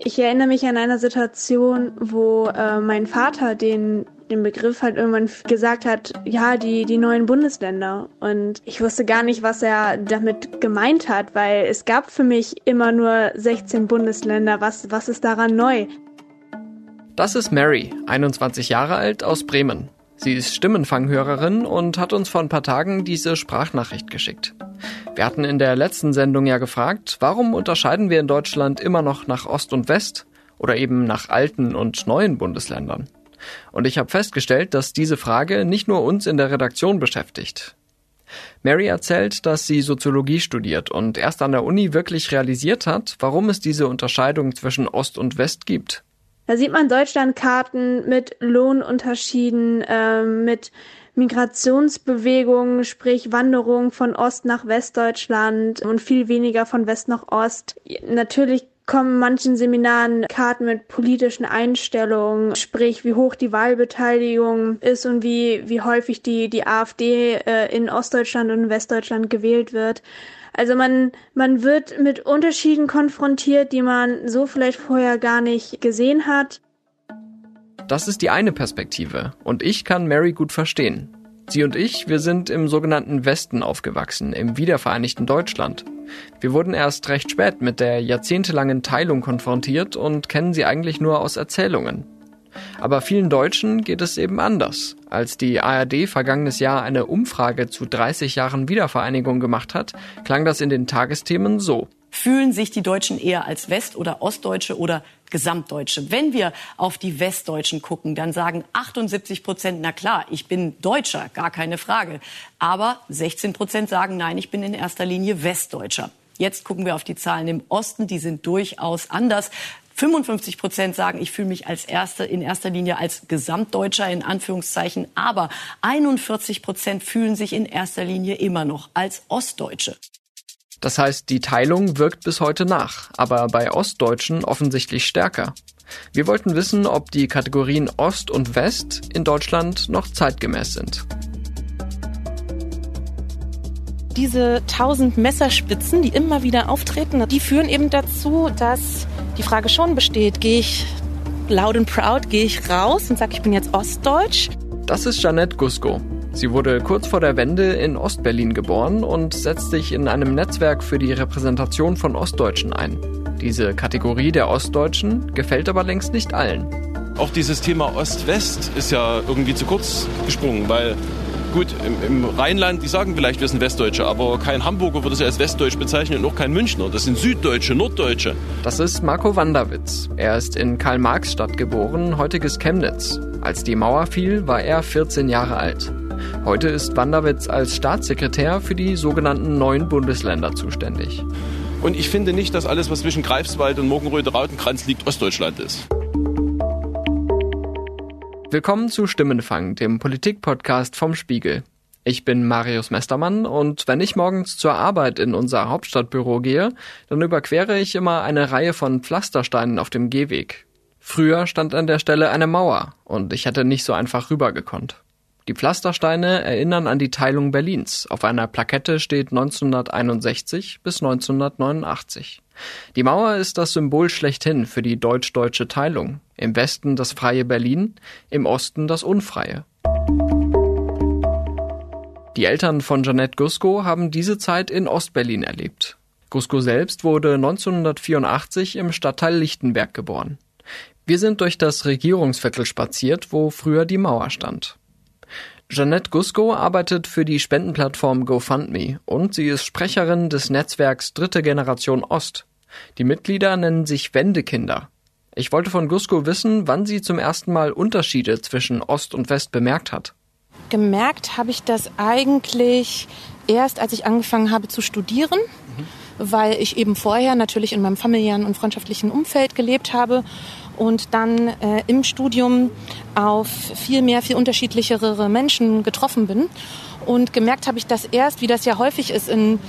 Ich erinnere mich an eine Situation, wo äh, mein Vater den den Begriff halt irgendwann gesagt hat, ja, die, die neuen Bundesländer. Und ich wusste gar nicht, was er damit gemeint hat, weil es gab für mich immer nur 16 Bundesländer. Was, was ist daran neu? Das ist Mary, 21 Jahre alt, aus Bremen. Sie ist Stimmenfanghörerin und hat uns vor ein paar Tagen diese Sprachnachricht geschickt. Wir hatten in der letzten Sendung ja gefragt, warum unterscheiden wir in Deutschland immer noch nach Ost und West oder eben nach alten und neuen Bundesländern? Und ich habe festgestellt, dass diese Frage nicht nur uns in der Redaktion beschäftigt. Mary erzählt, dass sie Soziologie studiert und erst an der Uni wirklich realisiert hat, warum es diese Unterscheidung zwischen Ost und West gibt. Da sieht man Deutschlandkarten mit Lohnunterschieden, äh, mit Migrationsbewegungen, sprich Wanderung von Ost nach Westdeutschland und viel weniger von West nach Ost. Natürlich kommen manchen Seminaren Karten mit politischen Einstellungen, sprich wie hoch die Wahlbeteiligung ist und wie, wie häufig die, die AfD äh, in Ostdeutschland und Westdeutschland gewählt wird. Also man, man wird mit Unterschieden konfrontiert, die man so vielleicht vorher gar nicht gesehen hat. Das ist die eine Perspektive und ich kann Mary gut verstehen. Sie und ich, wir sind im sogenannten Westen aufgewachsen, im wiedervereinigten Deutschland. Wir wurden erst recht spät mit der jahrzehntelangen Teilung konfrontiert und kennen sie eigentlich nur aus Erzählungen. Aber vielen Deutschen geht es eben anders. Als die ARD vergangenes Jahr eine Umfrage zu 30 Jahren Wiedervereinigung gemacht hat, klang das in den Tagesthemen so. Fühlen sich die Deutschen eher als West- oder Ostdeutsche oder Gesamtdeutsche. Wenn wir auf die Westdeutschen gucken, dann sagen 78 Prozent, na klar, ich bin Deutscher, gar keine Frage. Aber 16 Prozent sagen, nein, ich bin in erster Linie Westdeutscher. Jetzt gucken wir auf die Zahlen im Osten, die sind durchaus anders. 55 Prozent sagen, ich fühle mich als erste, in erster Linie als Gesamtdeutscher in Anführungszeichen. Aber 41 Prozent fühlen sich in erster Linie immer noch als Ostdeutsche. Das heißt, die Teilung wirkt bis heute nach, aber bei Ostdeutschen offensichtlich stärker. Wir wollten wissen, ob die Kategorien Ost und West in Deutschland noch zeitgemäß sind. Diese tausend Messerspitzen, die immer wieder auftreten, die führen eben dazu, dass die Frage schon besteht, gehe ich loud and proud, gehe ich raus und sage, ich bin jetzt Ostdeutsch? Das ist Janette Gusko. Sie wurde kurz vor der Wende in Ostberlin geboren und setzt sich in einem Netzwerk für die Repräsentation von Ostdeutschen ein. Diese Kategorie der Ostdeutschen gefällt aber längst nicht allen. Auch dieses Thema Ost-West ist ja irgendwie zu kurz gesprungen, weil gut, im, im, Rheinland, die sagen vielleicht, wir sind Westdeutsche, aber kein Hamburger würde sich als Westdeutsch bezeichnen und auch kein Münchner. Das sind Süddeutsche, Norddeutsche. Das ist Marco Wanderwitz. Er ist in Karl-Marx-Stadt geboren, heutiges Chemnitz. Als die Mauer fiel, war er 14 Jahre alt. Heute ist Wanderwitz als Staatssekretär für die sogenannten neuen Bundesländer zuständig. Und ich finde nicht, dass alles, was zwischen Greifswald und Morgenröte-Rautenkranz liegt, Ostdeutschland ist. Willkommen zu Stimmenfang, dem Politikpodcast vom Spiegel. Ich bin Marius Mestermann und wenn ich morgens zur Arbeit in unser Hauptstadtbüro gehe, dann überquere ich immer eine Reihe von Pflastersteinen auf dem Gehweg. Früher stand an der Stelle eine Mauer und ich hätte nicht so einfach rübergekonnt. Die Pflastersteine erinnern an die Teilung Berlins. Auf einer Plakette steht 1961 bis 1989. Die Mauer ist das Symbol schlechthin für die deutsch-deutsche Teilung. Im Westen das freie Berlin, im Osten das unfreie. Die Eltern von Janette Gusko haben diese Zeit in Ostberlin erlebt. Gusko selbst wurde 1984 im Stadtteil Lichtenberg geboren. Wir sind durch das Regierungsviertel spaziert, wo früher die Mauer stand. Jeanette Gusko arbeitet für die Spendenplattform GoFundMe und sie ist Sprecherin des Netzwerks Dritte Generation Ost. Die Mitglieder nennen sich Wendekinder. Ich wollte von Gusko wissen, wann sie zum ersten Mal Unterschiede zwischen Ost und West bemerkt hat. Gemerkt habe ich das eigentlich erst, als ich angefangen habe zu studieren, mhm. weil ich eben vorher natürlich in meinem familiären und freundschaftlichen Umfeld gelebt habe und dann äh, im Studium auf viel mehr, viel unterschiedlichere Menschen getroffen bin. Und gemerkt habe ich das erst, wie das ja häufig ist in,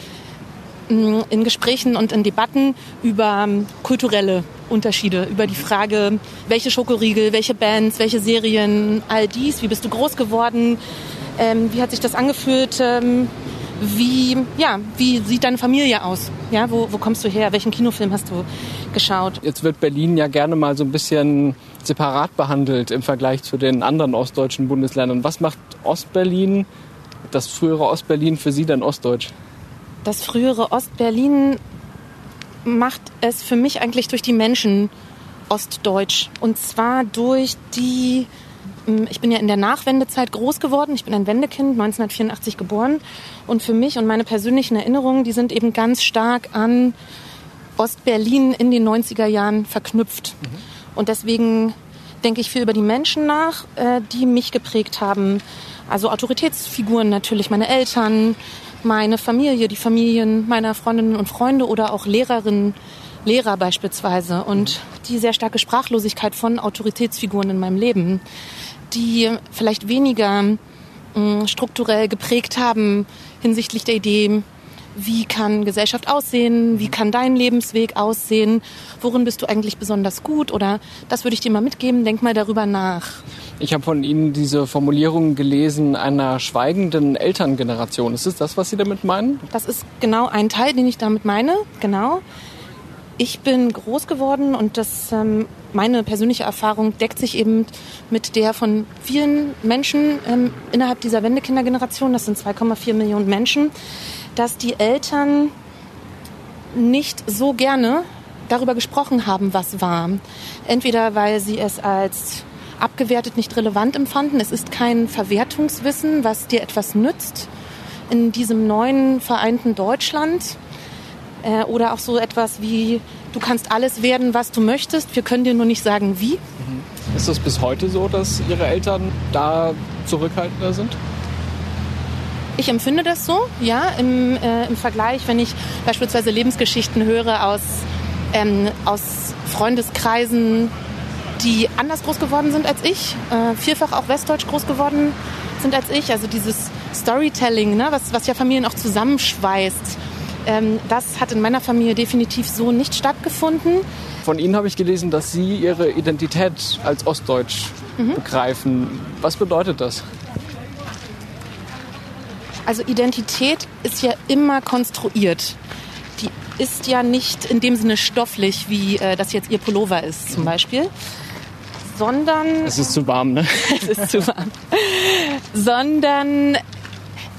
in Gesprächen und in Debatten über ähm, kulturelle Unterschiede, über die Frage, welche Schokoriegel, welche Bands, welche Serien, all dies, wie bist du groß geworden, ähm, wie hat sich das angefühlt, ähm, wie, ja, wie sieht deine Familie aus? Ja, wo, wo kommst du her? Welchen Kinofilm hast du geschaut? Jetzt wird Berlin ja gerne mal so ein bisschen separat behandelt im Vergleich zu den anderen ostdeutschen Bundesländern. Was macht Ostberlin, das frühere Ostberlin für Sie denn ostdeutsch? Das frühere Ostberlin macht es für mich eigentlich durch die Menschen ostdeutsch. Und zwar durch die ähm, ich bin ja in der Nachwendezeit groß geworden. Ich bin ein Wendekind, 1984 geboren. Und für mich und meine persönlichen Erinnerungen, die sind eben ganz stark an Ostberlin in den 90er Jahren verknüpft. Mhm. Und deswegen denke ich viel über die Menschen nach, äh, die mich geprägt haben. Also Autoritätsfiguren natürlich, meine Eltern, meine Familie, die Familien meiner Freundinnen und Freunde oder auch Lehrerinnen, Lehrer beispielsweise. Und die sehr starke Sprachlosigkeit von Autoritätsfiguren in meinem Leben die vielleicht weniger mm, strukturell geprägt haben hinsichtlich der Idee, wie kann Gesellschaft aussehen, wie kann dein Lebensweg aussehen, worin bist du eigentlich besonders gut oder das würde ich dir mal mitgeben, denk mal darüber nach. Ich habe von Ihnen diese Formulierung gelesen einer schweigenden Elterngeneration. Ist es das, was Sie damit meinen? Das ist genau ein Teil, den ich damit meine, genau. Ich bin groß geworden und das, ähm, meine persönliche Erfahrung deckt sich eben mit der von vielen Menschen ähm, innerhalb dieser Wendekindergeneration, das sind 2,4 Millionen Menschen, dass die Eltern nicht so gerne darüber gesprochen haben, was war. Entweder weil sie es als abgewertet nicht relevant empfanden, es ist kein Verwertungswissen, was dir etwas nützt in diesem neuen vereinten Deutschland äh, oder auch so etwas wie, du kannst alles werden, was du möchtest, wir können dir nur nicht sagen, wie. Mhm. Ist das bis heute so, dass Ihre Eltern da zurückhaltender sind? Ich empfinde das so, ja, im, äh, im Vergleich, wenn ich beispielsweise Lebensgeschichten höre aus, ähm, aus Freundeskreisen, die anders groß geworden sind als ich, äh, vielfach auch westdeutsch groß geworden sind als ich. Also dieses Storytelling, ne, was, was ja Familien auch zusammenschweißt ähm, das hat in meiner Familie definitiv so nicht stattgefunden. Von Ihnen habe ich gelesen, dass Sie Ihre Identität als Ostdeutsch mhm. begreifen. Was bedeutet das? Also Identität ist ja immer konstruiert. Die ist ja nicht in dem Sinne stofflich, wie äh, das jetzt Ihr Pullover ist zum Beispiel, sondern... Es ist zu warm, ne? es ist zu warm. sondern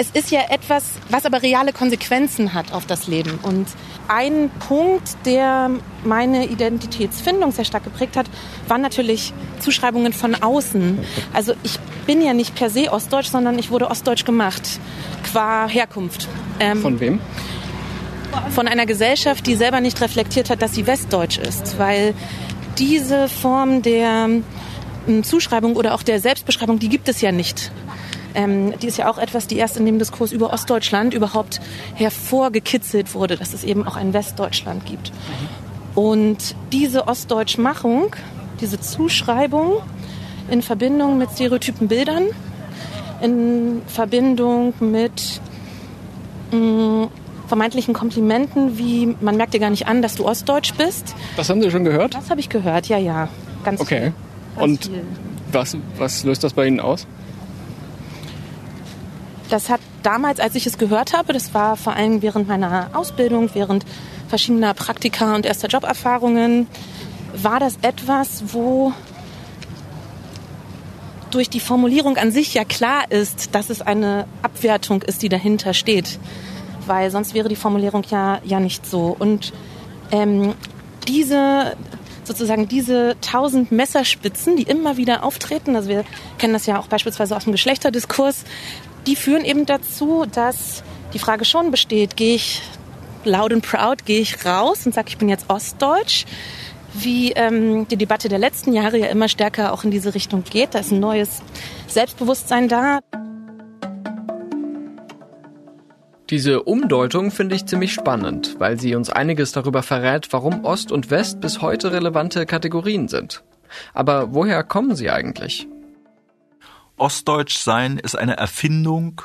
es ist ja etwas, was aber reale Konsequenzen hat auf das Leben. Und ein Punkt, der meine Identitätsfindung sehr stark geprägt hat, waren natürlich Zuschreibungen von außen. Also ich bin ja nicht per se ostdeutsch, sondern ich wurde ostdeutsch gemacht, qua Herkunft. Ähm, von wem? Von einer Gesellschaft, die selber nicht reflektiert hat, dass sie westdeutsch ist. Weil diese Form der Zuschreibung oder auch der Selbstbeschreibung, die gibt es ja nicht ähm, die ist ja auch etwas, die erst in dem Diskurs über Ostdeutschland überhaupt hervorgekitzelt wurde, dass es eben auch ein Westdeutschland gibt. Und diese Ostdeutschmachung, diese Zuschreibung in Verbindung mit stereotypen Bildern, in Verbindung mit mh, mm, vermeintlichen Komplimenten, wie man merkt dir gar nicht an, dass du Ostdeutsch bist. Das haben Sie schon gehört? Das habe ich gehört, ja, ja. Ganz okay. Viel. Ganz Und viel. Was, was löst das bei Ihnen aus? Das hat damals, als ich es gehört habe, das war vor allem während meiner Ausbildung, während verschiedener Praktika und erster Joberfahrungen, war das etwas, wo durch die Formulierung an sich ja klar ist, dass es eine Abwertung ist, die dahinter steht. Weil sonst wäre die Formulierung ja, ja nicht so. Und ähm, diese, sozusagen diese tausend Messerspitzen, die immer wieder auftreten, also wir kennen das ja auch beispielsweise aus dem Geschlechterdiskurs, die führen eben dazu, dass die Frage schon besteht, gehe ich loud and proud, gehe ich raus und sage, ich bin jetzt Ostdeutsch, wie ähm, die Debatte der letzten Jahre ja immer stärker auch in diese Richtung geht. Da ist ein neues Selbstbewusstsein da. Diese Umdeutung finde ich ziemlich spannend, weil sie uns einiges darüber verrät, warum Ost und West bis heute relevante Kategorien sind. Aber woher kommen sie eigentlich? Ostdeutsch sein ist eine Erfindung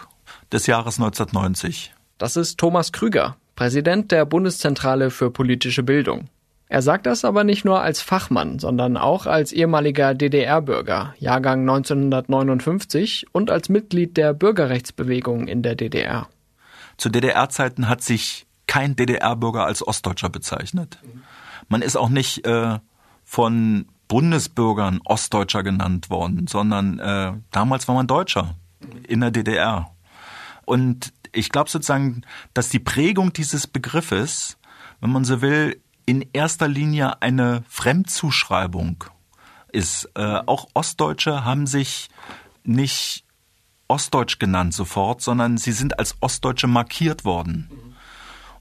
des Jahres 1990. Das ist Thomas Krüger, Präsident der Bundeszentrale für politische Bildung. Er sagt das aber nicht nur als Fachmann, sondern auch als ehemaliger DDR-Bürger, Jahrgang 1959 und als Mitglied der Bürgerrechtsbewegung in der DDR. Zu DDR-Zeiten hat sich kein DDR-Bürger als Ostdeutscher bezeichnet. Man ist auch nicht äh, von Bundesbürgern Ostdeutscher genannt worden, sondern äh, damals war man Deutscher in der DDR. Und ich glaube sozusagen, dass die Prägung dieses Begriffes, wenn man so will, in erster Linie eine Fremdzuschreibung ist. Äh, auch Ostdeutsche haben sich nicht Ostdeutsch genannt sofort, sondern sie sind als Ostdeutsche markiert worden.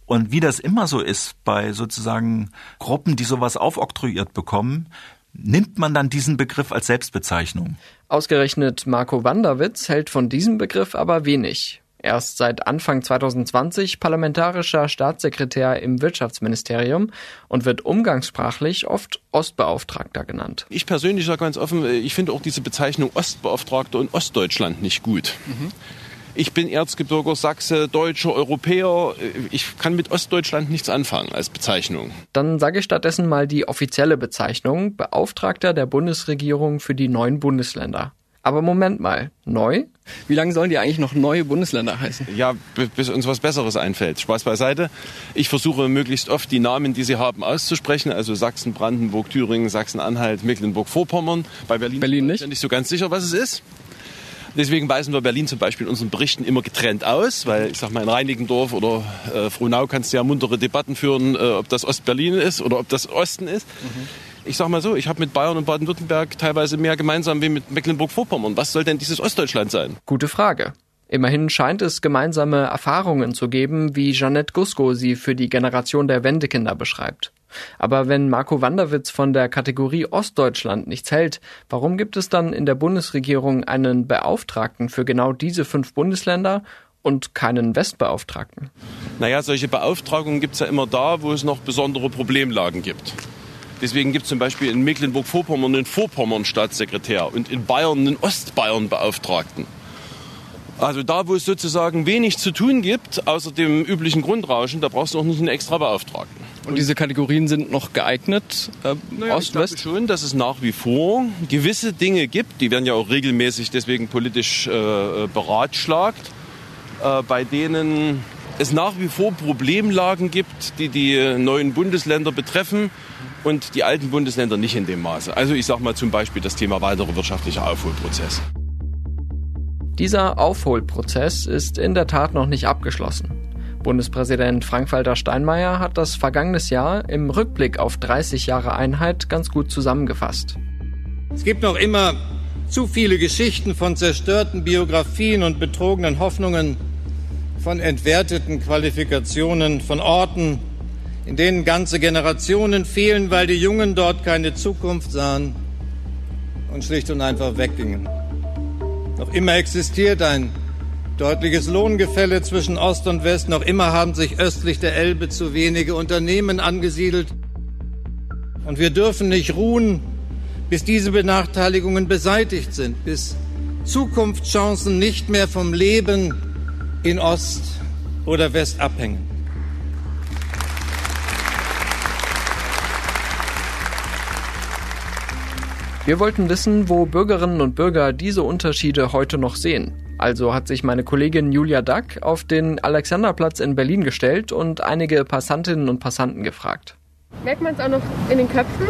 Und wie das immer so ist bei sozusagen Gruppen, die sowas aufoktroyiert bekommen, nimmt man dann diesen Begriff als Selbstbezeichnung. Ausgerechnet Marco Wanderwitz hält von diesem Begriff aber wenig. Er ist seit Anfang 2020 parlamentarischer Staatssekretär im Wirtschaftsministerium und wird umgangssprachlich oft Ostbeauftragter genannt. Ich persönlich sage ganz offen, ich finde auch diese Bezeichnung Ostbeauftragter in Ostdeutschland nicht gut. Mhm. Ich bin Erzgebirger Sachse, Deutscher, Europäer. Ich kann mit Ostdeutschland nichts anfangen als Bezeichnung. Dann sage ich stattdessen mal die offizielle Bezeichnung Beauftragter der Bundesregierung für die neuen Bundesländer. Aber Moment mal, neu? Wie lange sollen die eigentlich noch neue Bundesländer heißen? Ja, bis uns was Besseres einfällt. Spaß beiseite. Ich versuche möglichst oft die Namen, die sie haben, auszusprechen. Also Sachsen, Brandenburg, Thüringen, Sachsen-Anhalt, Mecklenburg-Vorpommern. Bei Berlin, Berlin nicht. bin ich nicht so ganz sicher, was es ist. Deswegen weisen wir Berlin zum Beispiel in unseren Berichten immer getrennt aus, weil ich sag mal in Reinigendorf oder äh, Frohnau kannst du ja muntere Debatten führen, äh, ob das Ostberlin ist oder ob das Osten ist. Mhm ich sag mal so, ich habe mit Bayern und Baden-Württemberg teilweise mehr gemeinsam wie mit Mecklenburg-Vorpommern. Was soll denn dieses Ostdeutschland sein? Gute Frage. Immerhin scheint es gemeinsame Erfahrungen zu geben, wie Jeanette Gusko sie für die Generation der Wendekinder beschreibt. Aber wenn Marco Wanderwitz von der Kategorie Ostdeutschland nichts hält, warum gibt es dann in der Bundesregierung einen Beauftragten für genau diese fünf Bundesländer und keinen Westbeauftragten? Naja, solche Beauftragungen gibt es ja immer da, wo es noch besondere Problemlagen gibt. Deswegen gibt es zum Beispiel in Mecklenburg-Vorpommern einen Vorpommern-Staatssekretär und in Bayern einen Ostbayern-Beauftragten. Also da, wo es sozusagen wenig zu tun gibt, außer dem üblichen Grundrauschen, da brauchst du auch nicht einen extra Beauftragten. Und diese Kategorien sind noch geeignet, äh, naja, Ost, ich West? schon, dass es nach wie vor gewisse Dinge gibt, die werden ja auch regelmäßig deswegen politisch äh, beratschlagt, äh, bei denen es nach wie vor Problemlagen gibt, die die neuen Bundesländer betreffen und die alten Bundesländer nicht in dem Maße. Also ich sage mal zum Beispiel das Thema weiterer wirtschaftlicher Aufholprozess. Dieser Aufholprozess ist in der Tat noch nicht abgeschlossen. Bundespräsident Frank-Walter Steinmeier hat das vergangenes Jahr im Rückblick auf 30 Jahre Einheit ganz gut zusammengefasst. Es gibt noch immer zu viele Geschichten von zerstörten Biografien und betrogenen Hoffnungen, von entwerteten Qualifikationen, von Orten, in denen ganze Generationen fehlen, weil die Jungen dort keine Zukunft sahen und schlicht und einfach weggingen. Noch immer existiert ein deutliches Lohngefälle zwischen Ost und West. Noch immer haben sich östlich der Elbe zu wenige Unternehmen angesiedelt. Und wir dürfen nicht ruhen, bis diese Benachteiligungen beseitigt sind, bis Zukunftschancen nicht mehr vom Leben in Ost oder West abhängen. Wir wollten wissen, wo Bürgerinnen und Bürger diese Unterschiede heute noch sehen. Also hat sich meine Kollegin Julia Dack auf den Alexanderplatz in Berlin gestellt und einige Passantinnen und Passanten gefragt. Merkt man es auch noch in den Köpfen?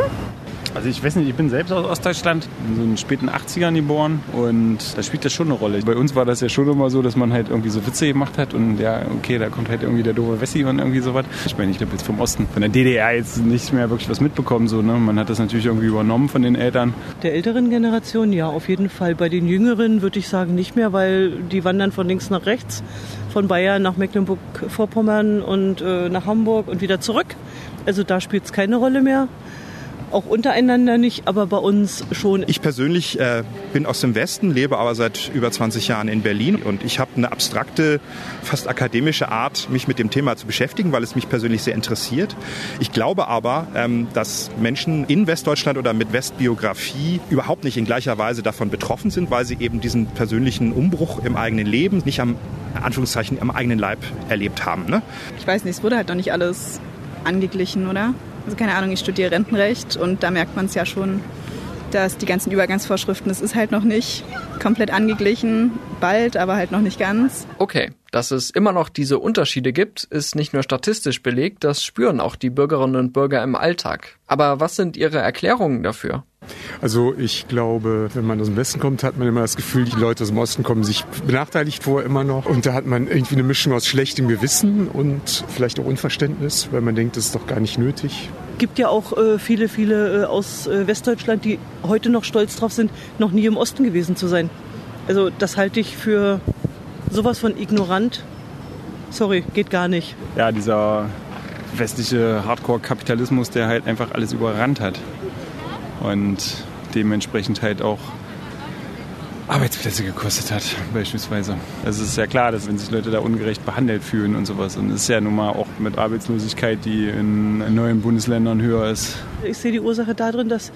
Also ich weiß nicht, ich bin selbst aus Ostdeutschland, in so den späten 80ern geboren und da spielt das schon eine Rolle. Bei uns war das ja schon immer so, dass man halt irgendwie so Witze gemacht hat und ja, okay, da kommt halt irgendwie der doofe Wessi und irgendwie sowas. Ich meine, ich habe jetzt vom Osten, von der DDR jetzt nicht mehr wirklich was mitbekommen, so, ne? Man hat das natürlich irgendwie übernommen von den Eltern. Der älteren Generation, ja, auf jeden Fall. Bei den Jüngeren würde ich sagen nicht mehr, weil die wandern von links nach rechts, von Bayern nach Mecklenburg-Vorpommern und äh, nach Hamburg und wieder zurück. Also da spielt es keine Rolle mehr auch untereinander nicht, aber bei uns schon. Ich persönlich äh, bin aus dem Westen, lebe aber seit über 20 Jahren in Berlin und ich habe eine abstrakte, fast akademische Art, mich mit dem Thema zu beschäftigen, weil es mich persönlich sehr interessiert. Ich glaube aber, ähm, dass Menschen in Westdeutschland oder mit Westbiografie überhaupt nicht in gleicher Weise davon betroffen sind, weil sie eben diesen persönlichen Umbruch im eigenen Leben nicht am Anführungszeichen am eigenen Leib erlebt haben. Ne? Ich weiß nicht, es wurde halt noch nicht alles angeglichen, oder? Also keine Ahnung, ich studiere Rentenrecht und da merkt man es ja schon, dass die ganzen Übergangsvorschriften, das ist halt noch nicht komplett angeglichen, bald, aber halt noch nicht ganz. Okay, dass es immer noch diese Unterschiede gibt, ist nicht nur statistisch belegt, das spüren auch die Bürgerinnen und Bürger im Alltag. Aber was sind Ihre Erklärungen dafür? Also ich glaube, wenn man aus dem Westen kommt, hat man immer das Gefühl, die Leute aus dem Osten kommen sich benachteiligt vor immer noch. Und da hat man irgendwie eine Mischung aus schlechtem Gewissen und vielleicht auch Unverständnis, weil man denkt, das ist doch gar nicht nötig. Gibt ja auch äh, viele, viele äh, aus äh, Westdeutschland, die heute noch stolz drauf sind, noch nie im Osten gewesen zu sein. Also das halte ich für sowas von ignorant. Sorry, geht gar nicht. Ja, dieser westliche Hardcore-Kapitalismus, der halt einfach alles überrannt hat. Und dementsprechend halt auch Arbeitsplätze gekostet hat, beispielsweise. Es ist ja klar, dass wenn sich Leute da ungerecht behandelt fühlen und sowas, und es ist ja nun mal auch mit Arbeitslosigkeit, die in neuen Bundesländern höher ist. Ich sehe die Ursache darin, dass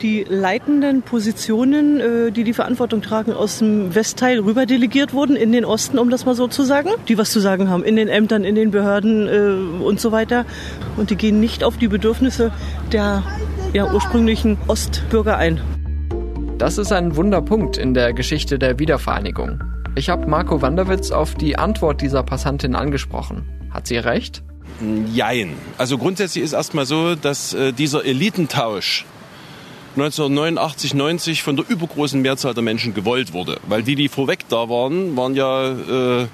die leitenden Positionen, äh, die die Verantwortung tragen, aus dem Westteil rüber delegiert wurden in den Osten, um das mal so zu sagen. Die was zu sagen haben in den Ämtern, in den Behörden äh, und so weiter. Und die gehen nicht auf die Bedürfnisse der ja, ursprünglichen Ostbürger ein. Das ist ein Wunderpunkt in der Geschichte der Wiedervereinigung. Ich habe Marco Wanderwitz auf die Antwort dieser Passantin angesprochen. Hat sie recht? Jein. Also grundsätzlich ist erstmal so, dass äh, dieser Elitentausch 1989, 90 von der übergroßen Mehrzahl der Menschen gewollt wurde. Weil die, die vorweg da waren, waren ja äh,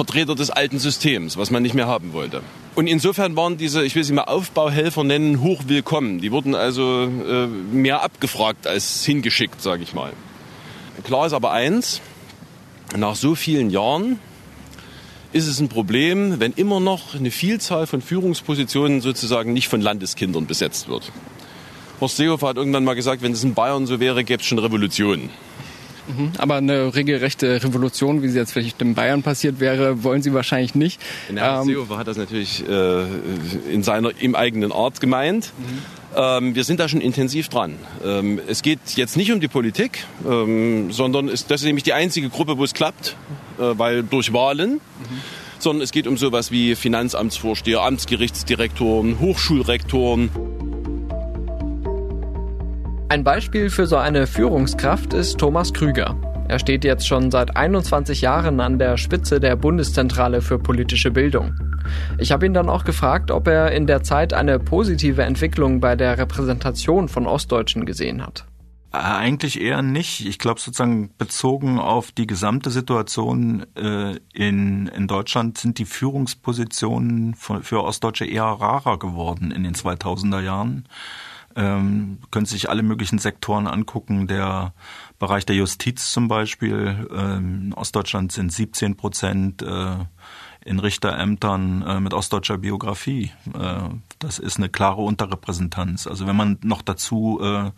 Vertreter des alten Systems, was man nicht mehr haben wollte. Und insofern waren diese, ich will sie mal Aufbauhelfer nennen, hochwillkommen. Die wurden also äh, mehr abgefragt als hingeschickt, sage ich mal. Klar ist aber eins, nach so vielen Jahren ist es ein Problem, wenn immer noch eine Vielzahl von Führungspositionen sozusagen nicht von Landeskindern besetzt wird. Horst Seehofer hat irgendwann mal gesagt, wenn es in Bayern so wäre, gäbe es schon Revolutionen. Mhm. Aber eine regelrechte Revolution, wie sie jetzt vielleicht in Bayern passiert wäre, wollen Sie wahrscheinlich nicht. Ja, ähm, Seehofer hat das natürlich äh, in seiner im eigenen Art gemeint. Mhm. Ähm, wir sind da schon intensiv dran. Ähm, es geht jetzt nicht um die Politik, ähm, sondern ist, das ist nämlich die einzige Gruppe, wo es klappt, äh, weil durch Wahlen. Mhm sondern es geht um sowas wie Finanzamtsvorsteher, Amtsgerichtsdirektoren, Hochschulrektoren. Ein Beispiel für so eine Führungskraft ist Thomas Krüger. Er steht jetzt schon seit 21 Jahren an der Spitze der Bundeszentrale für politische Bildung. Ich habe ihn dann auch gefragt, ob er in der Zeit eine positive Entwicklung bei der Repräsentation von Ostdeutschen gesehen hat. Äh, eigentlich eher nicht. Ich glaube sozusagen bezogen auf die gesamte Situation äh, in, in Deutschland sind die Führungspositionen für, für Ostdeutsche eher rarer geworden in den 2000er Jahren ähm, können sich alle möglichen Sektoren angucken. Der Bereich der Justiz zum Beispiel, ähm, in Ostdeutschland sind 17 Prozent äh, in Richterämtern äh, mit ostdeutscher Biografie. Äh, das ist eine klare Unterrepräsentanz. Also wenn man noch dazu äh,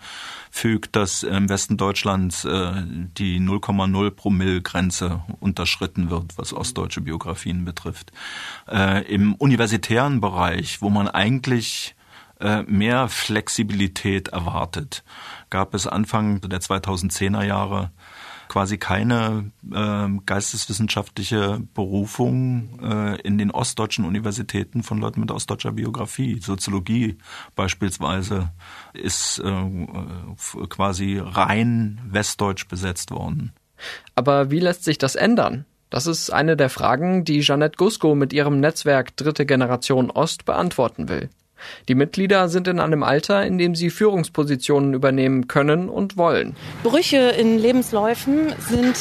fügt, dass im Westen Deutschlands äh, die 0,0 Promille-Grenze unterschritten wird, was ostdeutsche Biografien betrifft. Äh, Im universitären Bereich, wo man eigentlich äh, mehr Flexibilität erwartet. Gab es Anfang der 2010er Jahre quasi keine äh, geisteswissenschaftliche Berufung äh, in den ostdeutschen Universitäten von Leuten mit ostdeutscher Biografie. Soziologie beispielsweise ist äh, quasi rein westdeutsch besetzt worden. Aber wie lässt sich das ändern? Das ist eine der Fragen, die Jeanette Gusko mit ihrem Netzwerk Dritte Generation Ost beantworten will. Die Mitglieder sind in einem Alter, in dem sie Führungspositionen übernehmen können und wollen. Brüche in Lebensläufen sind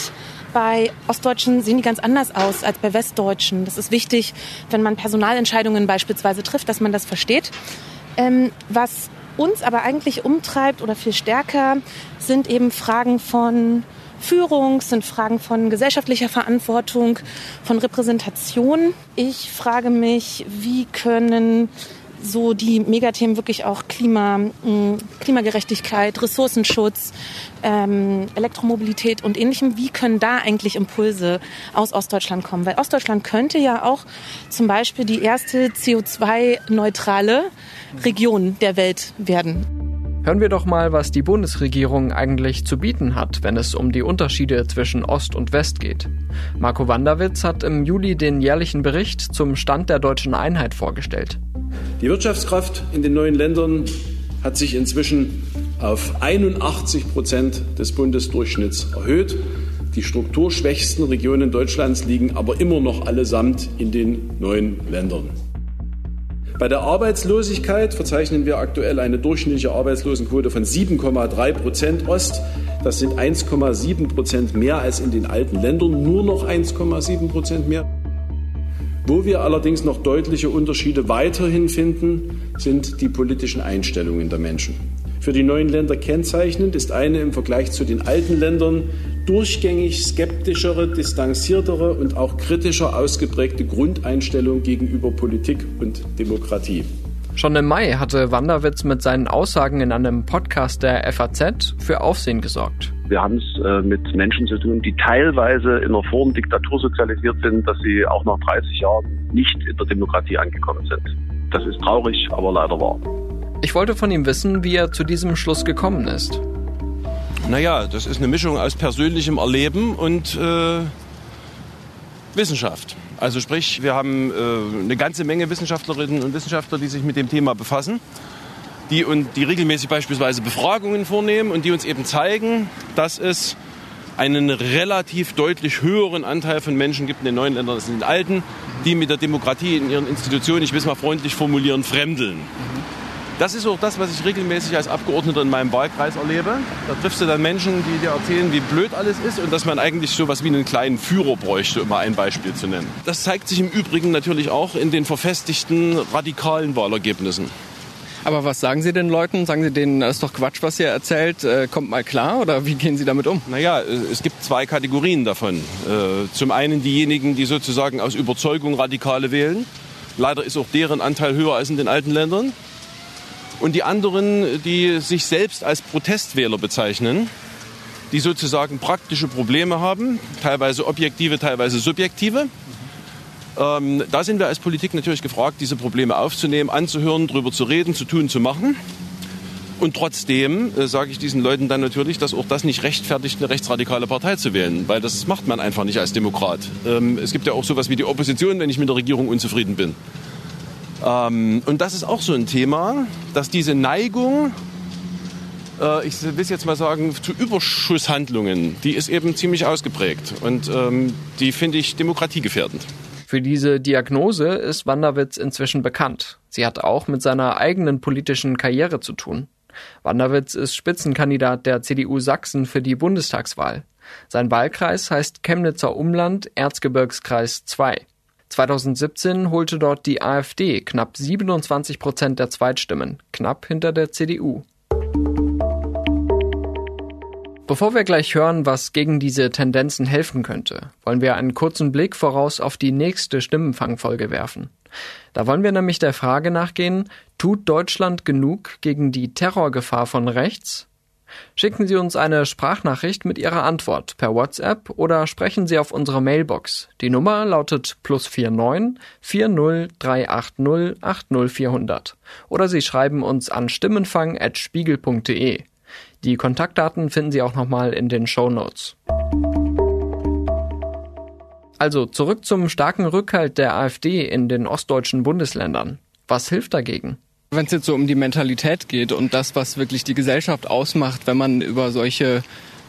bei Ostdeutschen sehen die ganz anders aus als bei Westdeutschen. Das ist wichtig, wenn man Personalentscheidungen beispielsweise trifft, dass man das versteht. Ähm, was uns aber eigentlich umtreibt oder viel stärker, sind eben Fragen von Führung, sind Fragen von gesellschaftlicher Verantwortung, von Repräsentation. Ich frage mich, wie können so die Megathemen wirklich auch Klima, mm, Klimagerechtigkeit, Ressourcenschutz, ähm, Elektromobilität und ähnlichem. Wie können da eigentlich Impulse aus Ostdeutschland kommen? Weil Ostdeutschland könnte ja auch zum Beispiel die erste CO2-neutrale Region der Welt werden. Hören wir doch mal, was die Bundesregierung eigentlich zu bieten hat, wenn es um die Unterschiede zwischen Ost und West geht. Marco Wanderwitz hat im Juli den jährlichen Bericht zum Stand der deutschen Einheit vorgestellt. Die Wirtschaftskraft in den neuen Ländern hat sich inzwischen auf 81 Prozent des Bundesdurchschnitts erhöht. Die strukturschwächsten Regionen Deutschlands liegen aber immer noch allesamt in den neuen Ländern. Bei der Arbeitslosigkeit verzeichnen wir aktuell eine durchschnittliche Arbeitslosenquote von 7,3 Prozent Ost. Das sind 1,7 Prozent mehr als in den alten Ländern, nur noch 1,7 Prozent mehr. Wo wir allerdings noch deutliche Unterschiede weiterhin finden, sind die politischen Einstellungen der Menschen. Für die neuen Länder kennzeichnend ist eine im Vergleich zu den alten Ländern durchgängig skeptischere, distanziertere und auch kritischer ausgeprägte Grundeinstellung gegenüber Politik und Demokratie. Schon im Mai hatte Wanderwitz mit seinen Aussagen in einem Podcast der FAZ für Aufsehen gesorgt. Wir haben es äh, mit Menschen zu tun, die teilweise in einer Form Diktatur sozialisiert sind, dass sie auch nach 30 Jahren nicht in der Demokratie angekommen sind. Das ist traurig, aber leider wahr. Ich wollte von ihm wissen, wie er zu diesem Schluss gekommen ist. Naja, das ist eine Mischung aus persönlichem Erleben und äh, Wissenschaft. Also sprich, wir haben äh, eine ganze Menge Wissenschaftlerinnen und Wissenschaftler, die sich mit dem Thema befassen, die, und, die regelmäßig beispielsweise Befragungen vornehmen und die uns eben zeigen, dass es einen relativ deutlich höheren Anteil von Menschen gibt in den neuen Ländern als in den alten, die mit der Demokratie in ihren Institutionen, ich will es mal freundlich formulieren, fremdeln. Das ist auch das, was ich regelmäßig als Abgeordneter in meinem Wahlkreis erlebe. Da triffst du dann Menschen, die dir erzählen, wie blöd alles ist und dass man eigentlich so etwas wie einen kleinen Führer bräuchte, um mal ein Beispiel zu nennen. Das zeigt sich im Übrigen natürlich auch in den verfestigten radikalen Wahlergebnissen. Aber was sagen Sie den Leuten? Sagen Sie denen, das ist doch Quatsch, was ihr erzählt, äh, kommt mal klar oder wie gehen Sie damit um? Naja, es gibt zwei Kategorien davon. Äh, zum einen diejenigen, die sozusagen aus Überzeugung Radikale wählen. Leider ist auch deren Anteil höher als in den alten Ländern und die anderen, die sich selbst als Protestwähler bezeichnen, die sozusagen praktische Probleme haben, teilweise objektive, teilweise subjektive. Ähm, da sind wir als Politik natürlich gefragt, diese Probleme aufzunehmen, anzuhören, darüber zu reden, zu tun, zu machen. Und trotzdem äh, sage ich diesen Leuten dann natürlich, dass auch das nicht rechtfertigt, eine rechtsradikale Partei zu wählen, weil das macht man einfach nicht als Demokrat. Ähm, es gibt ja auch sowas wie die Opposition, wenn ich mit der Regierung unzufrieden bin. Ähm, und das ist auch so ein Thema, dass diese Neigung, äh, ich will jetzt mal sagen, zu Überschusshandlungen, die ist eben ziemlich ausgeprägt. Und ähm, die finde ich demokratiegefährdend. Für diese Diagnose ist Wanderwitz inzwischen bekannt. Sie hat auch mit seiner eigenen politischen Karriere zu tun. Wanderwitz ist Spitzenkandidat der CDU Sachsen für die Bundestagswahl. Sein Wahlkreis heißt Chemnitzer Umland, Erzgebirgskreis 2. 2017 holte dort die AfD knapp 27 Prozent der Zweitstimmen, knapp hinter der CDU. Bevor wir gleich hören, was gegen diese Tendenzen helfen könnte, wollen wir einen kurzen Blick voraus auf die nächste Stimmenfangfolge werfen. Da wollen wir nämlich der Frage nachgehen, tut Deutschland genug gegen die Terrorgefahr von rechts? Schicken Sie uns eine Sprachnachricht mit Ihrer Antwort per WhatsApp oder sprechen Sie auf unsere Mailbox. Die Nummer lautet plus 49 40 380 80400. Oder Sie schreiben uns an stimmenfang.spiegel.de. Die Kontaktdaten finden Sie auch nochmal in den Show Notes. Also zurück zum starken Rückhalt der AfD in den ostdeutschen Bundesländern. Was hilft dagegen? Wenn es jetzt so um die Mentalität geht und das, was wirklich die Gesellschaft ausmacht, wenn man über solche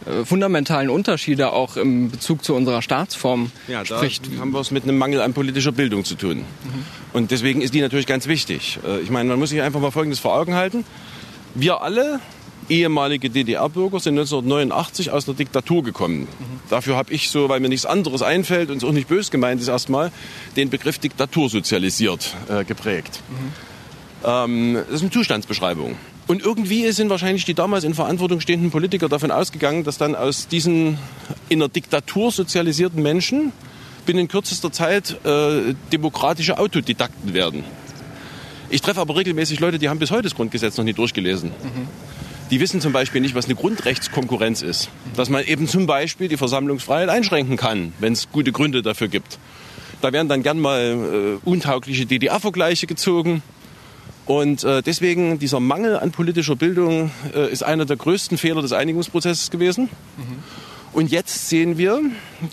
äh, fundamentalen Unterschiede auch im Bezug zu unserer Staatsform ja, spricht. Haben wir es mit einem Mangel an politischer Bildung zu tun. Mhm. Und deswegen ist die natürlich ganz wichtig. Äh, ich meine, man muss sich einfach mal Folgendes vor Augen halten. Wir alle ehemalige DDR-Bürger sind 1989 aus der Diktatur gekommen. Mhm. Dafür habe ich so, weil mir nichts anderes einfällt und es auch nicht bös gemeint ist erstmal, den Begriff Diktatur sozialisiert äh, geprägt. Mhm. Ähm, das ist eine Zustandsbeschreibung. Und irgendwie sind wahrscheinlich die damals in Verantwortung stehenden Politiker davon ausgegangen, dass dann aus diesen in der Diktatur sozialisierten Menschen binnen kürzester Zeit äh, demokratische Autodidakten werden. Ich treffe aber regelmäßig Leute, die haben bis heute das Grundgesetz noch nie durchgelesen. Mhm. Die wissen zum Beispiel nicht, was eine Grundrechtskonkurrenz ist. Dass man eben zum Beispiel die Versammlungsfreiheit einschränken kann, wenn es gute Gründe dafür gibt. Da werden dann gern mal äh, untaugliche DDR-Vergleiche gezogen. Und äh, deswegen dieser Mangel an politischer Bildung äh, ist einer der größten Fehler des Einigungsprozesses gewesen. Mhm. Und jetzt sehen wir,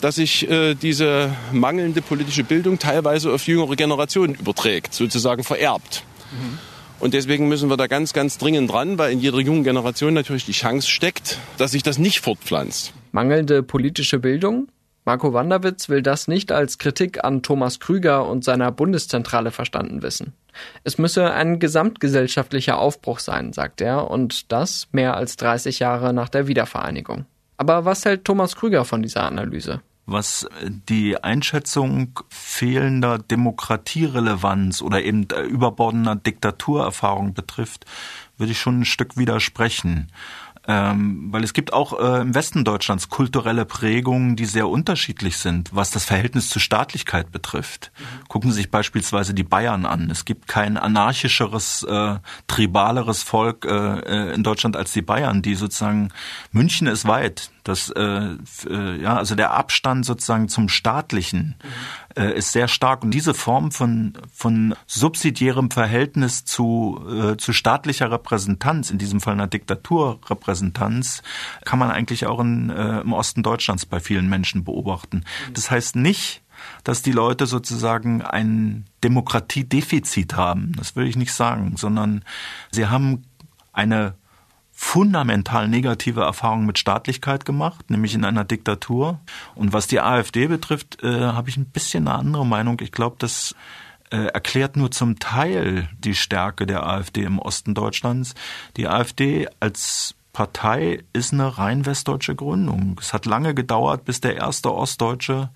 dass sich äh, diese mangelnde politische Bildung teilweise auf jüngere Generationen überträgt, sozusagen vererbt. Mhm. Und deswegen müssen wir da ganz, ganz dringend dran, weil in jeder jungen Generation natürlich die Chance steckt, dass sich das nicht fortpflanzt. Mangelnde politische Bildung? Marco Wanderwitz will das nicht als Kritik an Thomas Krüger und seiner Bundeszentrale verstanden wissen. Es müsse ein gesamtgesellschaftlicher Aufbruch sein, sagt er, und das mehr als 30 Jahre nach der Wiedervereinigung. Aber was hält Thomas Krüger von dieser Analyse? was die Einschätzung fehlender Demokratierelevanz oder eben überbordener Diktaturerfahrung betrifft, würde ich schon ein Stück widersprechen. Ähm, weil es gibt auch äh, im Westen Deutschlands kulturelle Prägungen, die sehr unterschiedlich sind, was das Verhältnis zur Staatlichkeit betrifft. Mhm. Gucken Sie sich beispielsweise die Bayern an. Es gibt kein anarchischeres, äh, tribaleres Volk äh, äh in Deutschland als die Bayern, die sozusagen München ist weit. Das, äh, äh, ja, also der Abstand sozusagen zum Staatlichen äh, ist sehr stark und diese Form von von subsidiärem Verhältnis zu äh, zu staatlicher Repräsentanz, in diesem Fall einer Diktaturrepräsentanz, kann man eigentlich auch in, äh, im Osten Deutschlands bei vielen Menschen beobachten. Das heißt nicht, dass die Leute sozusagen ein Demokratiedefizit haben. Das will ich nicht sagen, sondern sie haben eine fundamental negative Erfahrungen mit Staatlichkeit gemacht, nämlich in einer Diktatur. Und was die AfD betrifft, äh, habe ich ein bisschen eine andere Meinung. Ich glaube, das äh, erklärt nur zum Teil die Stärke der AfD im Osten Deutschlands. Die AfD als Partei ist eine rein westdeutsche Gründung. Es hat lange gedauert, bis der erste Ostdeutsche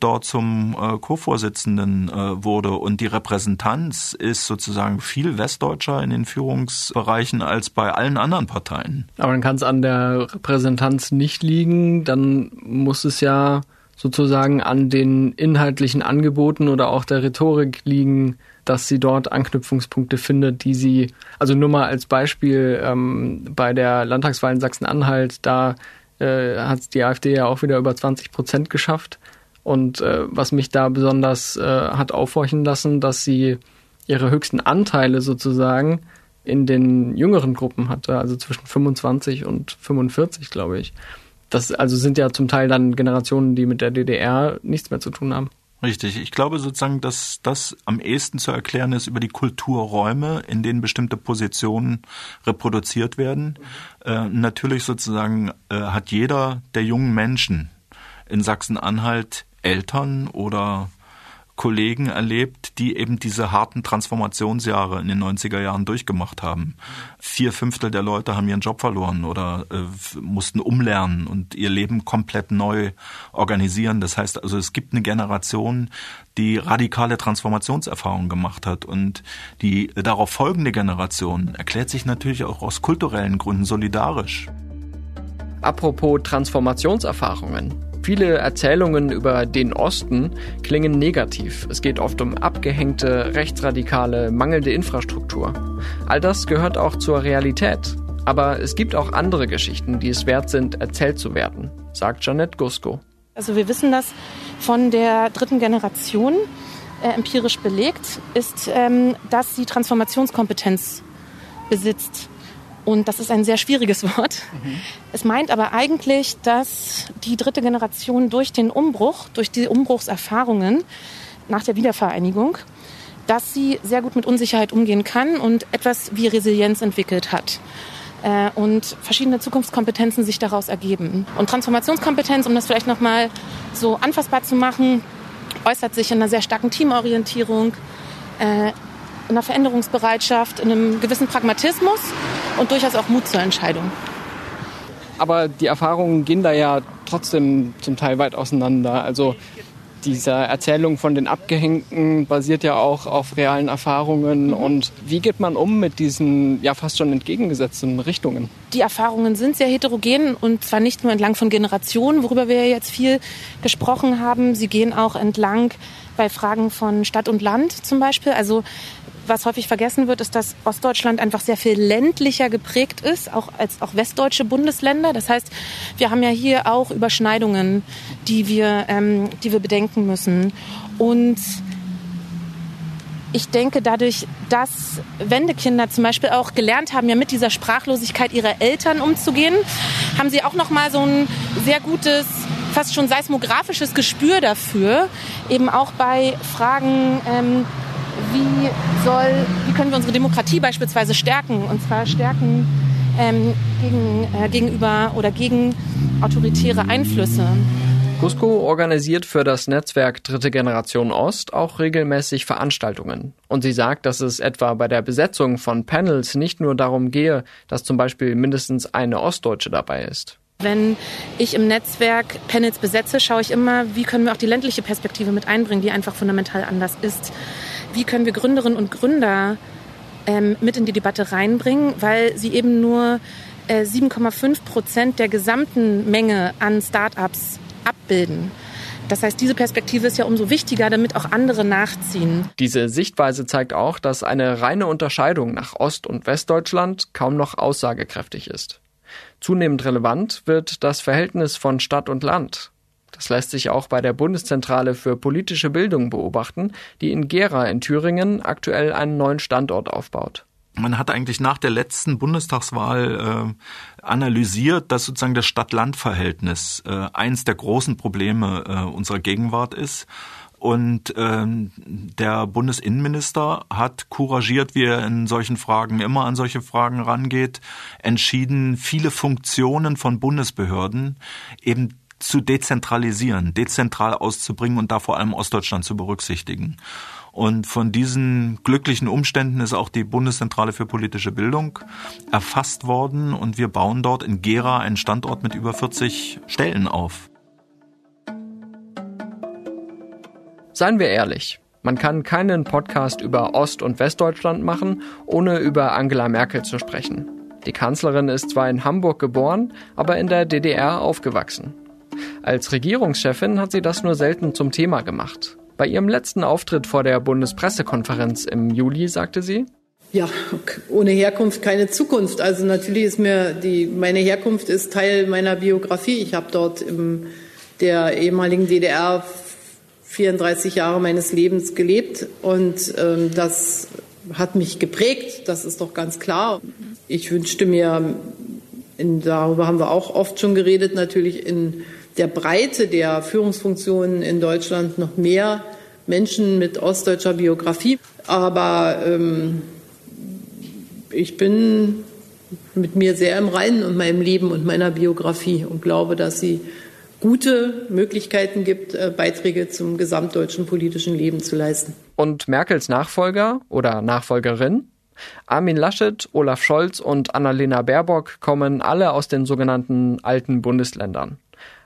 dort zum äh, Co-Vorsitzenden äh, wurde. Und die Repräsentanz ist sozusagen viel westdeutscher in den Führungsbereichen als bei allen anderen Parteien. Aber dann kann es an der Repräsentanz nicht liegen. Dann muss es ja sozusagen an den inhaltlichen Angeboten oder auch der Rhetorik liegen, dass sie dort Anknüpfungspunkte findet, die sie, also nur mal als Beispiel, ähm, bei der Landtagswahl in Sachsen-Anhalt, da äh, hat die AfD ja auch wieder über 20 Prozent geschafft. Und äh, was mich da besonders äh, hat aufhorchen lassen, dass sie ihre höchsten Anteile sozusagen in den jüngeren Gruppen hatte, also zwischen 25 und 45, glaube ich. Das also sind ja zum Teil dann Generationen, die mit der DDR nichts mehr zu tun haben. Richtig. Ich glaube sozusagen, dass das am ehesten zu erklären ist über die Kulturräume, in denen bestimmte Positionen reproduziert werden. Äh, natürlich sozusagen äh, hat jeder der jungen Menschen in Sachsen-Anhalt Eltern oder Kollegen erlebt, die eben diese harten Transformationsjahre in den 90er Jahren durchgemacht haben. Vier Fünftel der Leute haben ihren Job verloren oder äh, mussten umlernen und ihr Leben komplett neu organisieren. Das heißt also, es gibt eine Generation, die radikale Transformationserfahrungen gemacht hat und die darauf folgende Generation erklärt sich natürlich auch aus kulturellen Gründen solidarisch. Apropos Transformationserfahrungen. Viele Erzählungen über den Osten klingen negativ. Es geht oft um abgehängte, rechtsradikale, mangelnde Infrastruktur. All das gehört auch zur Realität. Aber es gibt auch andere Geschichten, die es wert sind, erzählt zu werden, sagt Janette Gusko. Also wir wissen das von der dritten Generation äh, empirisch belegt, ist, ähm, dass sie Transformationskompetenz besitzt. Und das ist ein sehr schwieriges Wort. Mhm. Es meint aber eigentlich, dass die dritte Generation durch den Umbruch, durch die Umbruchserfahrungen nach der Wiedervereinigung, dass sie sehr gut mit Unsicherheit umgehen kann und etwas wie Resilienz entwickelt hat äh, und verschiedene Zukunftskompetenzen sich daraus ergeben. Und Transformationskompetenz, um das vielleicht nochmal so anfassbar zu machen, äußert sich in einer sehr starken Teamorientierung, äh, in einer Veränderungsbereitschaft, in einem gewissen Pragmatismus und durchaus auch Mut zur Entscheidung. Aber die Erfahrungen gehen da ja trotzdem zum Teil weit auseinander. Also diese Erzählung von den Abgehängten basiert ja auch auf realen Erfahrungen. Mhm. Und wie geht man um mit diesen ja fast schon entgegengesetzten Richtungen? Die Erfahrungen sind sehr heterogen und zwar nicht nur entlang von Generationen, worüber wir ja jetzt viel gesprochen haben. Sie gehen auch entlang bei Fragen von Stadt und Land zum Beispiel. Also was häufig vergessen wird, ist, dass Ostdeutschland einfach sehr viel ländlicher geprägt ist, auch als auch westdeutsche Bundesländer. Das heißt, wir haben ja hier auch Überschneidungen, die wir, ähm, die wir bedenken müssen. Und ich denke, dadurch, dass Wendekinder zum Beispiel auch gelernt haben, ja mit dieser Sprachlosigkeit ihrer Eltern umzugehen, haben sie auch noch mal so ein sehr gutes, fast schon seismografisches Gespür dafür, eben auch bei Fragen ähm, wie soll, wie können wir unsere Demokratie beispielsweise stärken? Und zwar stärken ähm, gegen, äh, gegenüber oder gegen autoritäre Einflüsse. Cusco organisiert für das Netzwerk Dritte Generation Ost auch regelmäßig Veranstaltungen. Und sie sagt, dass es etwa bei der Besetzung von Panels nicht nur darum gehe, dass zum Beispiel mindestens eine Ostdeutsche dabei ist. Wenn ich im Netzwerk Panels besetze, schaue ich immer, wie können wir auch die ländliche Perspektive mit einbringen, die einfach fundamental anders ist. Wie können wir Gründerinnen und Gründer ähm, mit in die Debatte reinbringen, weil sie eben nur äh, 7,5 Prozent der gesamten Menge an Start-ups abbilden. Das heißt, diese Perspektive ist ja umso wichtiger, damit auch andere nachziehen. Diese Sichtweise zeigt auch, dass eine reine Unterscheidung nach Ost- und Westdeutschland kaum noch aussagekräftig ist. Zunehmend relevant wird das Verhältnis von Stadt und Land. Das lässt sich auch bei der Bundeszentrale für politische Bildung beobachten, die in Gera in Thüringen aktuell einen neuen Standort aufbaut. Man hat eigentlich nach der letzten Bundestagswahl äh, analysiert, dass sozusagen das Stadt-Land-Verhältnis äh, eins der großen Probleme äh, unserer Gegenwart ist. Und ähm, der Bundesinnenminister hat couragiert, wie er in solchen Fragen immer an solche Fragen rangeht, entschieden, viele Funktionen von Bundesbehörden eben zu dezentralisieren, dezentral auszubringen und da vor allem Ostdeutschland zu berücksichtigen. Und von diesen glücklichen Umständen ist auch die Bundeszentrale für politische Bildung erfasst worden und wir bauen dort in Gera einen Standort mit über 40 Stellen auf. Seien wir ehrlich, man kann keinen Podcast über Ost- und Westdeutschland machen, ohne über Angela Merkel zu sprechen. Die Kanzlerin ist zwar in Hamburg geboren, aber in der DDR aufgewachsen. Als Regierungschefin hat sie das nur selten zum Thema gemacht. Bei ihrem letzten Auftritt vor der Bundespressekonferenz im Juli sagte sie, ja, ohne Herkunft keine Zukunft. Also natürlich ist mir die, meine Herkunft ist Teil meiner Biografie. Ich habe dort in der ehemaligen DDR 34 Jahre meines Lebens gelebt und ähm, das hat mich geprägt. Das ist doch ganz klar. Ich wünschte mir, in, darüber haben wir auch oft schon geredet, natürlich in der Breite der Führungsfunktionen in Deutschland noch mehr Menschen mit ostdeutscher Biografie. Aber ähm, ich bin mit mir sehr im Reinen und meinem Leben und meiner Biografie und glaube, dass sie gute Möglichkeiten gibt, äh, Beiträge zum gesamtdeutschen politischen Leben zu leisten. Und Merkels Nachfolger oder Nachfolgerin? Armin Laschet, Olaf Scholz und Annalena Baerbock kommen alle aus den sogenannten alten Bundesländern.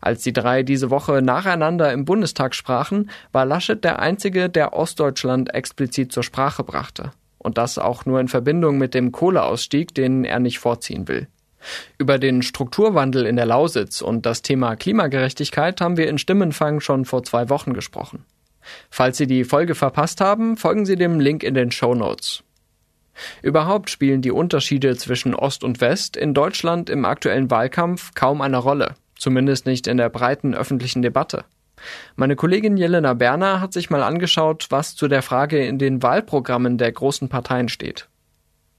Als die drei diese Woche nacheinander im Bundestag sprachen, war Laschet der einzige, der Ostdeutschland explizit zur Sprache brachte. Und das auch nur in Verbindung mit dem Kohleausstieg, den er nicht vorziehen will. Über den Strukturwandel in der Lausitz und das Thema Klimagerechtigkeit haben wir in Stimmenfang schon vor zwei Wochen gesprochen. Falls Sie die Folge verpasst haben, folgen Sie dem Link in den Show Notes. Überhaupt spielen die Unterschiede zwischen Ost und West in Deutschland im aktuellen Wahlkampf kaum eine Rolle zumindest nicht in der breiten öffentlichen Debatte. Meine Kollegin Jelena Berner hat sich mal angeschaut, was zu der Frage in den Wahlprogrammen der großen Parteien steht.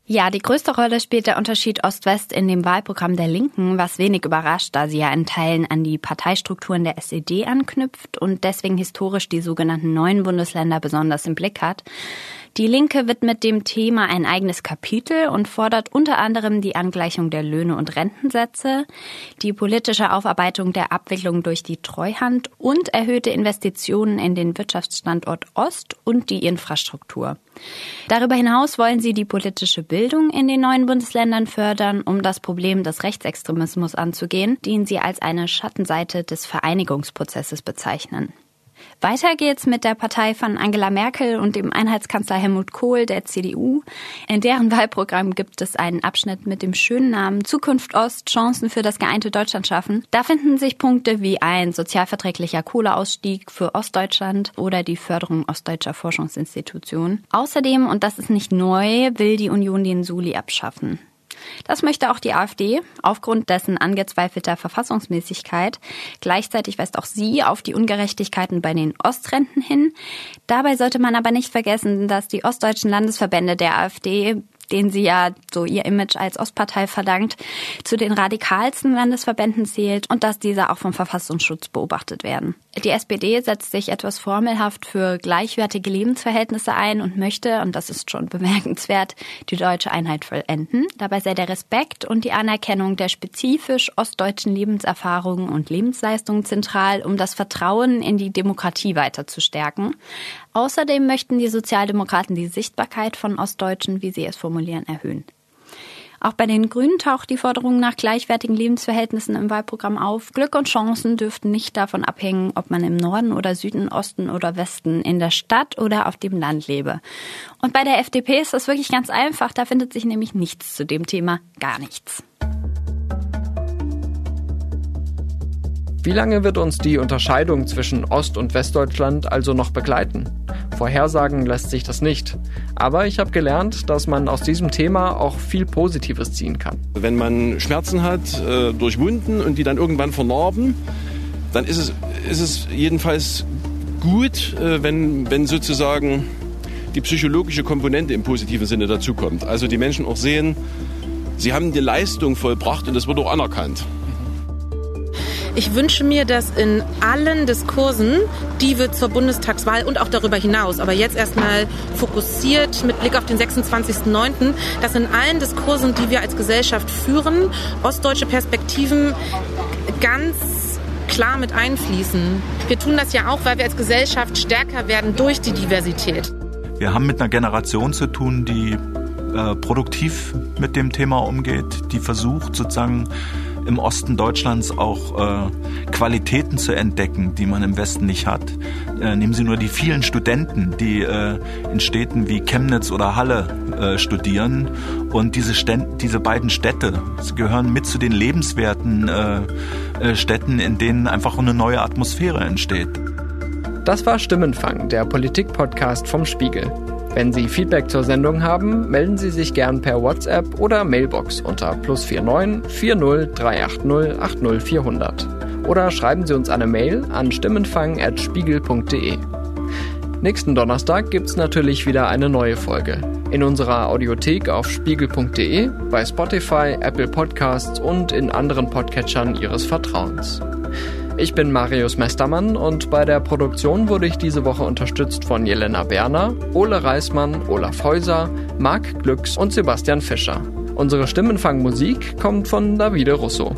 Ja, die größte Rolle spielt der Unterschied Ost-West in dem Wahlprogramm der Linken, was wenig überrascht, da sie ja in Teilen an die Parteistrukturen der SED anknüpft und deswegen historisch die sogenannten neuen Bundesländer besonders im Blick hat. Die Linke widmet dem Thema ein eigenes Kapitel und fordert unter anderem die Angleichung der Löhne und Rentensätze, die politische Aufarbeitung der Abwicklung durch die Treuhand und erhöhte Investitionen in den Wirtschaftsstandort Ost und die Infrastruktur. Darüber hinaus wollen sie die politische Bildung in den neuen Bundesländern fördern, um das Problem des Rechtsextremismus anzugehen, den sie als eine Schattenseite des Vereinigungsprozesses bezeichnen. Weiter geht's mit der Partei von Angela Merkel und dem Einheitskanzler Helmut Kohl der CDU. In deren Wahlprogramm gibt es einen Abschnitt mit dem schönen Namen Zukunft Ost, Chancen für das geeinte Deutschland schaffen. Da finden sich Punkte wie ein sozialverträglicher Kohleausstieg für Ostdeutschland oder die Förderung ostdeutscher Forschungsinstitutionen. Außerdem, und das ist nicht neu, will die Union den Suli abschaffen. Das möchte auch die AfD aufgrund dessen angezweifelter Verfassungsmäßigkeit. Gleichzeitig weist auch sie auf die Ungerechtigkeiten bei den Ostrenten hin. Dabei sollte man aber nicht vergessen, dass die ostdeutschen Landesverbände der AfD den sie ja so ihr Image als Ostpartei verdankt, zu den radikalsten Landesverbänden zählt und dass diese auch vom Verfassungsschutz beobachtet werden. Die SPD setzt sich etwas formelhaft für gleichwertige Lebensverhältnisse ein und möchte, und das ist schon bemerkenswert, die deutsche Einheit vollenden. Dabei sei der Respekt und die Anerkennung der spezifisch ostdeutschen Lebenserfahrungen und Lebensleistungen zentral, um das Vertrauen in die Demokratie weiter zu stärken. Außerdem möchten die Sozialdemokraten die Sichtbarkeit von Ostdeutschen, wie sie es formulieren, erhöhen. Auch bei den Grünen taucht die Forderung nach gleichwertigen Lebensverhältnissen im Wahlprogramm auf. Glück und Chancen dürften nicht davon abhängen, ob man im Norden oder Süden, Osten oder Westen, in der Stadt oder auf dem Land lebe. Und bei der FDP ist das wirklich ganz einfach. Da findet sich nämlich nichts zu dem Thema. Gar nichts. Wie lange wird uns die Unterscheidung zwischen Ost- und Westdeutschland also noch begleiten? Vorhersagen lässt sich das nicht. Aber ich habe gelernt, dass man aus diesem Thema auch viel Positives ziehen kann. Wenn man Schmerzen hat, äh, durchwunden und die dann irgendwann vernarben, dann ist es, ist es jedenfalls gut, äh, wenn, wenn sozusagen die psychologische Komponente im positiven Sinne dazukommt. Also die Menschen auch sehen, sie haben die Leistung vollbracht und das wird auch anerkannt. Ich wünsche mir, dass in allen Diskursen, die wir zur Bundestagswahl und auch darüber hinaus, aber jetzt erstmal fokussiert mit Blick auf den 26.09., dass in allen Diskursen, die wir als Gesellschaft führen, ostdeutsche Perspektiven ganz klar mit einfließen. Wir tun das ja auch, weil wir als Gesellschaft stärker werden durch die Diversität. Wir haben mit einer Generation zu tun, die äh, produktiv mit dem Thema umgeht, die versucht sozusagen im Osten Deutschlands auch äh, Qualitäten zu entdecken, die man im Westen nicht hat. Äh, nehmen Sie nur die vielen Studenten, die äh, in Städten wie Chemnitz oder Halle äh, studieren. Und diese, diese beiden Städte gehören mit zu den lebenswerten äh, äh, Städten, in denen einfach eine neue Atmosphäre entsteht. Das war Stimmenfang, der Politik-Podcast vom Spiegel. Wenn Sie Feedback zur Sendung haben, melden Sie sich gern per WhatsApp oder Mailbox unter plus 49 40 380 80 400 oder schreiben Sie uns eine Mail an stimmenfang.spiegel.de. Nächsten Donnerstag gibt's natürlich wieder eine neue Folge. In unserer Audiothek auf spiegel.de, bei Spotify, Apple Podcasts und in anderen Podcatchern Ihres Vertrauens. Ich bin Marius Mestermann und bei der Produktion wurde ich diese Woche unterstützt von Jelena Berner, Ole Reismann, Olaf Häuser, Marc Glücks und Sebastian Fischer. Unsere Stimmenfangmusik kommt von Davide Russo.